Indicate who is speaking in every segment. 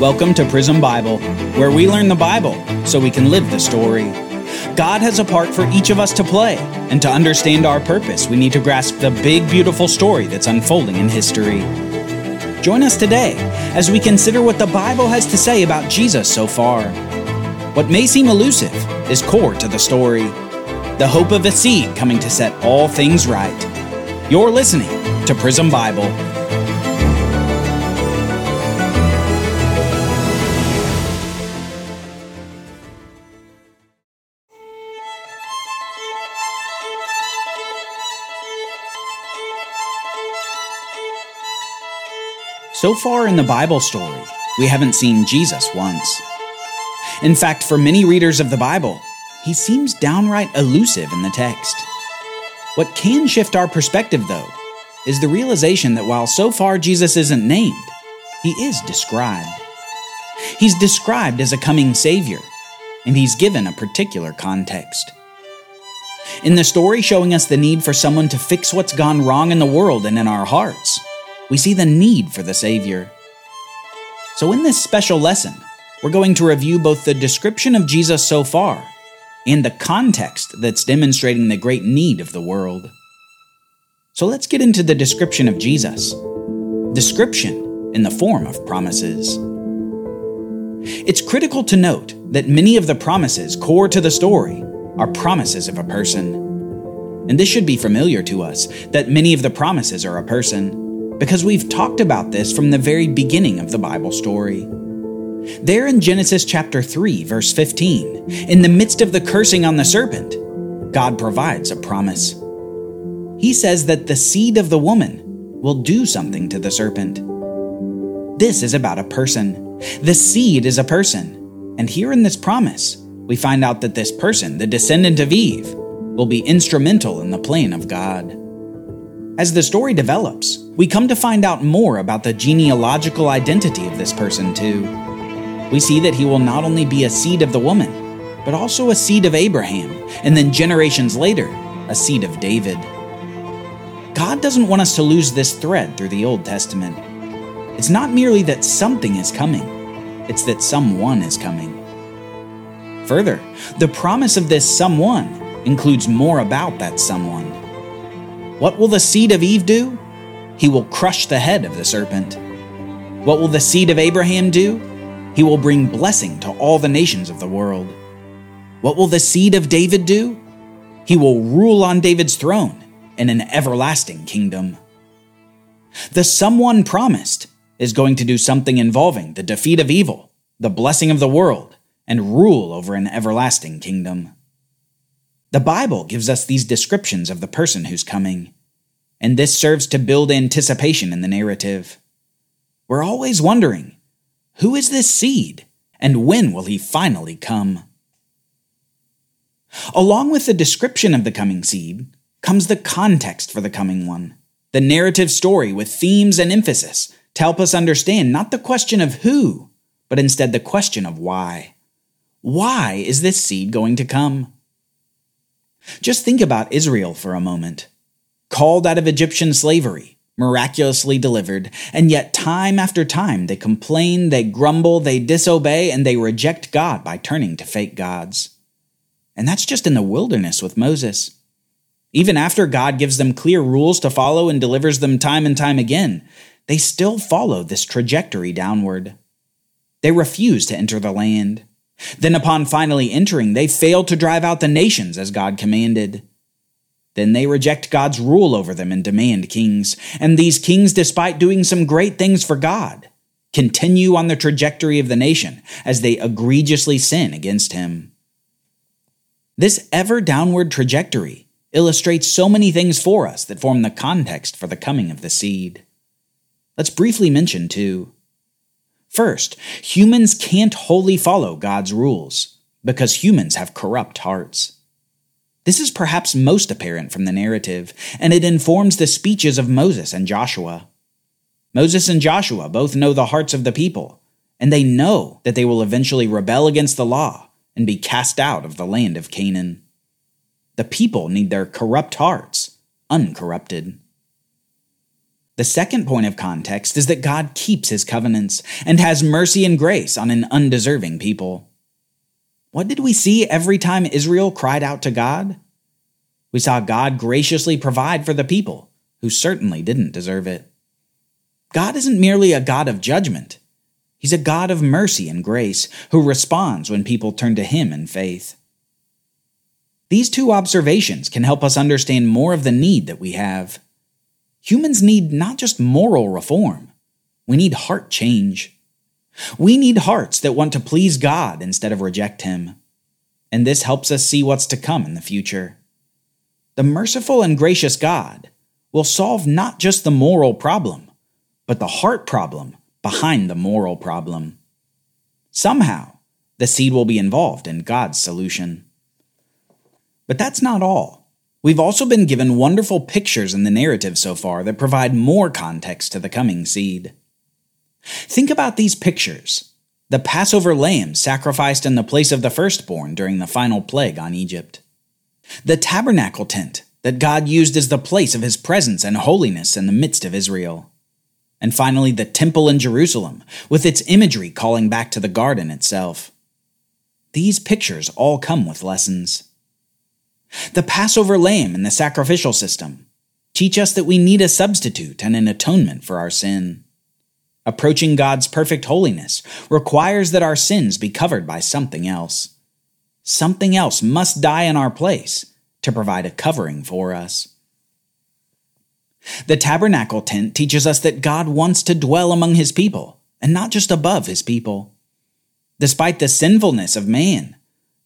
Speaker 1: Welcome to Prism Bible, where we learn the Bible so we can live the story. God has a part for each of us to play, and to understand our purpose, we need to grasp the big, beautiful story that's unfolding in history. Join us today as we consider what the Bible has to say about Jesus so far. What may seem elusive is core to the story the hope of a seed coming to set all things right. You're listening to Prism Bible. So far in the Bible story, we haven't seen Jesus once. In fact, for many readers of the Bible, he seems downright elusive in the text. What can shift our perspective, though, is the realization that while so far Jesus isn't named, he is described. He's described as a coming Savior, and he's given a particular context. In the story showing us the need for someone to fix what's gone wrong in the world and in our hearts, we see the need for the Savior. So, in this special lesson, we're going to review both the description of Jesus so far and the context that's demonstrating the great need of the world. So, let's get into the description of Jesus. Description in the form of promises. It's critical to note that many of the promises core to the story are promises of a person. And this should be familiar to us that many of the promises are a person because we've talked about this from the very beginning of the Bible story. There in Genesis chapter 3, verse 15, in the midst of the cursing on the serpent, God provides a promise. He says that the seed of the woman will do something to the serpent. This is about a person. The seed is a person. And here in this promise, we find out that this person, the descendant of Eve, will be instrumental in the plan of God. As the story develops, we come to find out more about the genealogical identity of this person, too. We see that he will not only be a seed of the woman, but also a seed of Abraham, and then generations later, a seed of David. God doesn't want us to lose this thread through the Old Testament. It's not merely that something is coming, it's that someone is coming. Further, the promise of this someone includes more about that someone. What will the seed of Eve do? He will crush the head of the serpent. What will the seed of Abraham do? He will bring blessing to all the nations of the world. What will the seed of David do? He will rule on David's throne in an everlasting kingdom. The someone promised is going to do something involving the defeat of evil, the blessing of the world, and rule over an everlasting kingdom. The Bible gives us these descriptions of the person who's coming, and this serves to build anticipation in the narrative. We're always wondering who is this seed, and when will he finally come? Along with the description of the coming seed comes the context for the coming one, the narrative story with themes and emphasis to help us understand not the question of who, but instead the question of why. Why is this seed going to come? Just think about Israel for a moment. Called out of Egyptian slavery, miraculously delivered, and yet time after time they complain, they grumble, they disobey, and they reject God by turning to fake gods. And that's just in the wilderness with Moses. Even after God gives them clear rules to follow and delivers them time and time again, they still follow this trajectory downward. They refuse to enter the land. Then, upon finally entering, they fail to drive out the nations as God commanded. Then they reject God's rule over them and demand kings. And these kings, despite doing some great things for God, continue on the trajectory of the nation as they egregiously sin against Him. This ever downward trajectory illustrates so many things for us that form the context for the coming of the seed. Let's briefly mention, too, First, humans can't wholly follow God's rules because humans have corrupt hearts. This is perhaps most apparent from the narrative, and it informs the speeches of Moses and Joshua. Moses and Joshua both know the hearts of the people, and they know that they will eventually rebel against the law and be cast out of the land of Canaan. The people need their corrupt hearts uncorrupted. The second point of context is that God keeps his covenants and has mercy and grace on an undeserving people. What did we see every time Israel cried out to God? We saw God graciously provide for the people who certainly didn't deserve it. God isn't merely a God of judgment, He's a God of mercy and grace who responds when people turn to Him in faith. These two observations can help us understand more of the need that we have. Humans need not just moral reform, we need heart change. We need hearts that want to please God instead of reject Him. And this helps us see what's to come in the future. The merciful and gracious God will solve not just the moral problem, but the heart problem behind the moral problem. Somehow, the seed will be involved in God's solution. But that's not all. We've also been given wonderful pictures in the narrative so far that provide more context to the coming seed. Think about these pictures the Passover lamb sacrificed in the place of the firstborn during the final plague on Egypt, the tabernacle tent that God used as the place of his presence and holiness in the midst of Israel, and finally the temple in Jerusalem with its imagery calling back to the garden itself. These pictures all come with lessons. The Passover lamb and the sacrificial system teach us that we need a substitute and an atonement for our sin. Approaching God's perfect holiness requires that our sins be covered by something else. Something else must die in our place to provide a covering for us. The tabernacle tent teaches us that God wants to dwell among his people and not just above his people. Despite the sinfulness of man,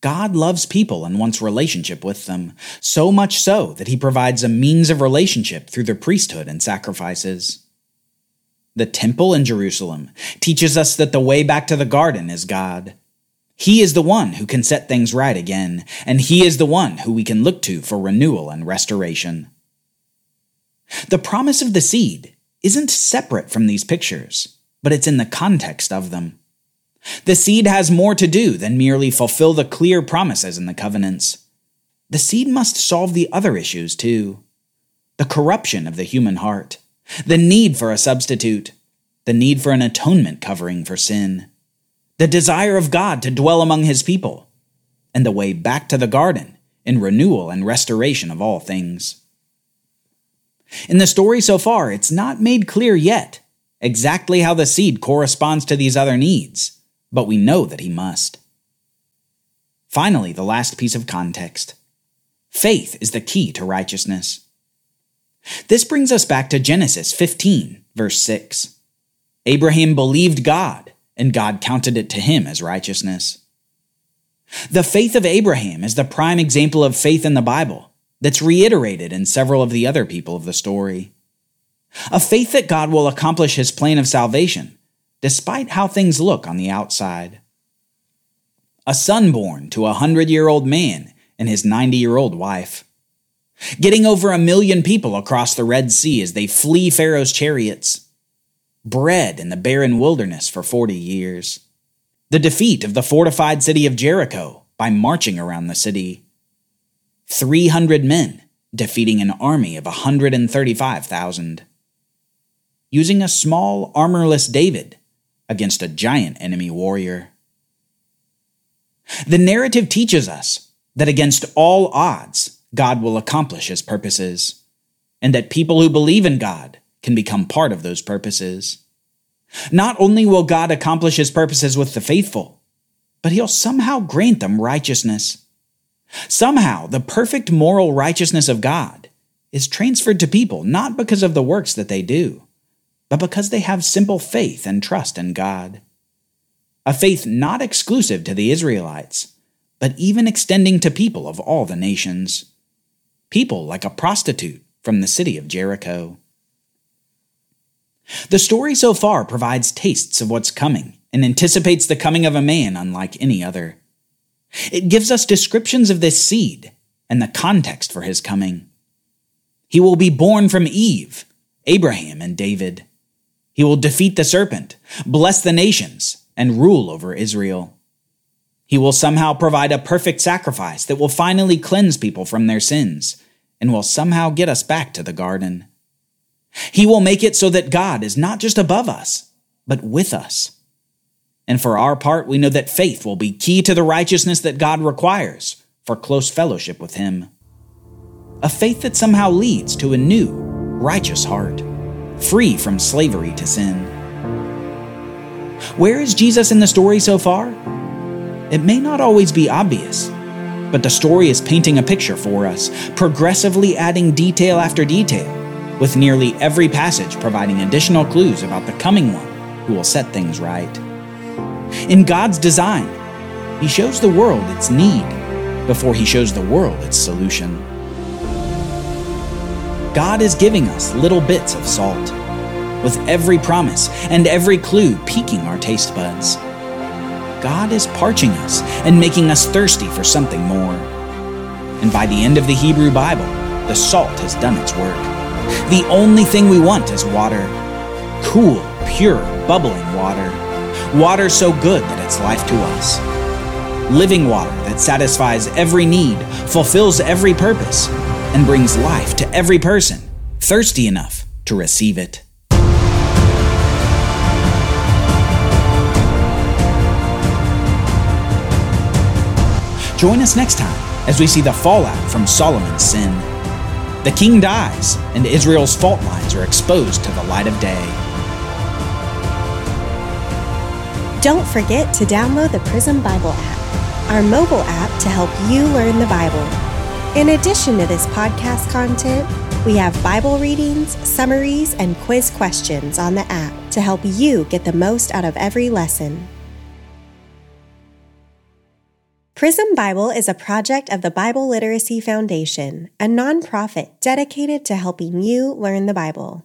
Speaker 1: God loves people and wants relationship with them, so much so that he provides a means of relationship through the priesthood and sacrifices. The temple in Jerusalem teaches us that the way back to the garden is God. He is the one who can set things right again, and he is the one who we can look to for renewal and restoration. The promise of the seed isn't separate from these pictures, but it's in the context of them. The seed has more to do than merely fulfill the clear promises in the covenants. The seed must solve the other issues too. The corruption of the human heart, the need for a substitute, the need for an atonement covering for sin, the desire of God to dwell among his people, and the way back to the garden in renewal and restoration of all things. In the story so far, it's not made clear yet exactly how the seed corresponds to these other needs but we know that he must. Finally, the last piece of context faith is the key to righteousness. This brings us back to Genesis 15, verse 6. Abraham believed God, and God counted it to him as righteousness. The faith of Abraham is the prime example of faith in the Bible that's reiterated in several of the other people of the story. A faith that God will accomplish his plan of salvation despite how things look on the outside. A son born to a hundred year old man and his 90 year old wife. Getting over a million people across the Red Sea as they flee Pharaoh's chariots. Bread in the barren wilderness for 40 years. The defeat of the fortified city of Jericho by marching around the city. 300 men defeating an army of 135,000. Using a small, armorless David against a giant enemy warrior. The narrative teaches us that against all odds, God will accomplish his purposes, and that people who believe in God can become part of those purposes. Not only will God accomplish his purposes with the faithful, but he'll somehow grant them righteousness. Somehow, the perfect moral righteousness of God is transferred to people not because of the works that they do, but because they have simple faith and trust in God. A faith not exclusive to the Israelites, but even extending to people of all the nations. People like a prostitute from the city of Jericho. The story so far provides tastes of what's coming and anticipates the coming of a man unlike any other. It gives us descriptions of this seed and the context for his coming. He will be born from Eve, Abraham, and David. He will defeat the serpent, bless the nations, and rule over Israel. He will somehow provide a perfect sacrifice that will finally cleanse people from their sins and will somehow get us back to the garden. He will make it so that God is not just above us, but with us. And for our part, we know that faith will be key to the righteousness that God requires for close fellowship with Him. A faith that somehow leads to a new, righteous heart, free from slavery to sin. Where is Jesus in the story so far? It may not always be obvious, but the story is painting a picture for us, progressively adding detail after detail, with nearly every passage providing additional clues about the coming one who will set things right. In God's design, He shows the world its need before He shows the world its solution. God is giving us little bits of salt, with every promise and every clue piquing our taste buds. God is parching us and making us thirsty for something more. And by the end of the Hebrew Bible, the salt has done its work. The only thing we want is water cool, pure, bubbling water. Water so good that it's life to us. Living water that satisfies every need, fulfills every purpose, and brings life to every person thirsty enough to receive it. Join us next time as we see the fallout from Solomon's sin. The king dies, and Israel's fault lines are exposed to the light of day.
Speaker 2: Don't forget to download the Prism Bible app, our mobile app to help you learn the Bible. In addition to this podcast content, we have Bible readings, summaries, and quiz questions on the app to help you get the most out of every lesson. Prism Bible is a project of the Bible Literacy Foundation, a nonprofit dedicated to helping you learn the Bible.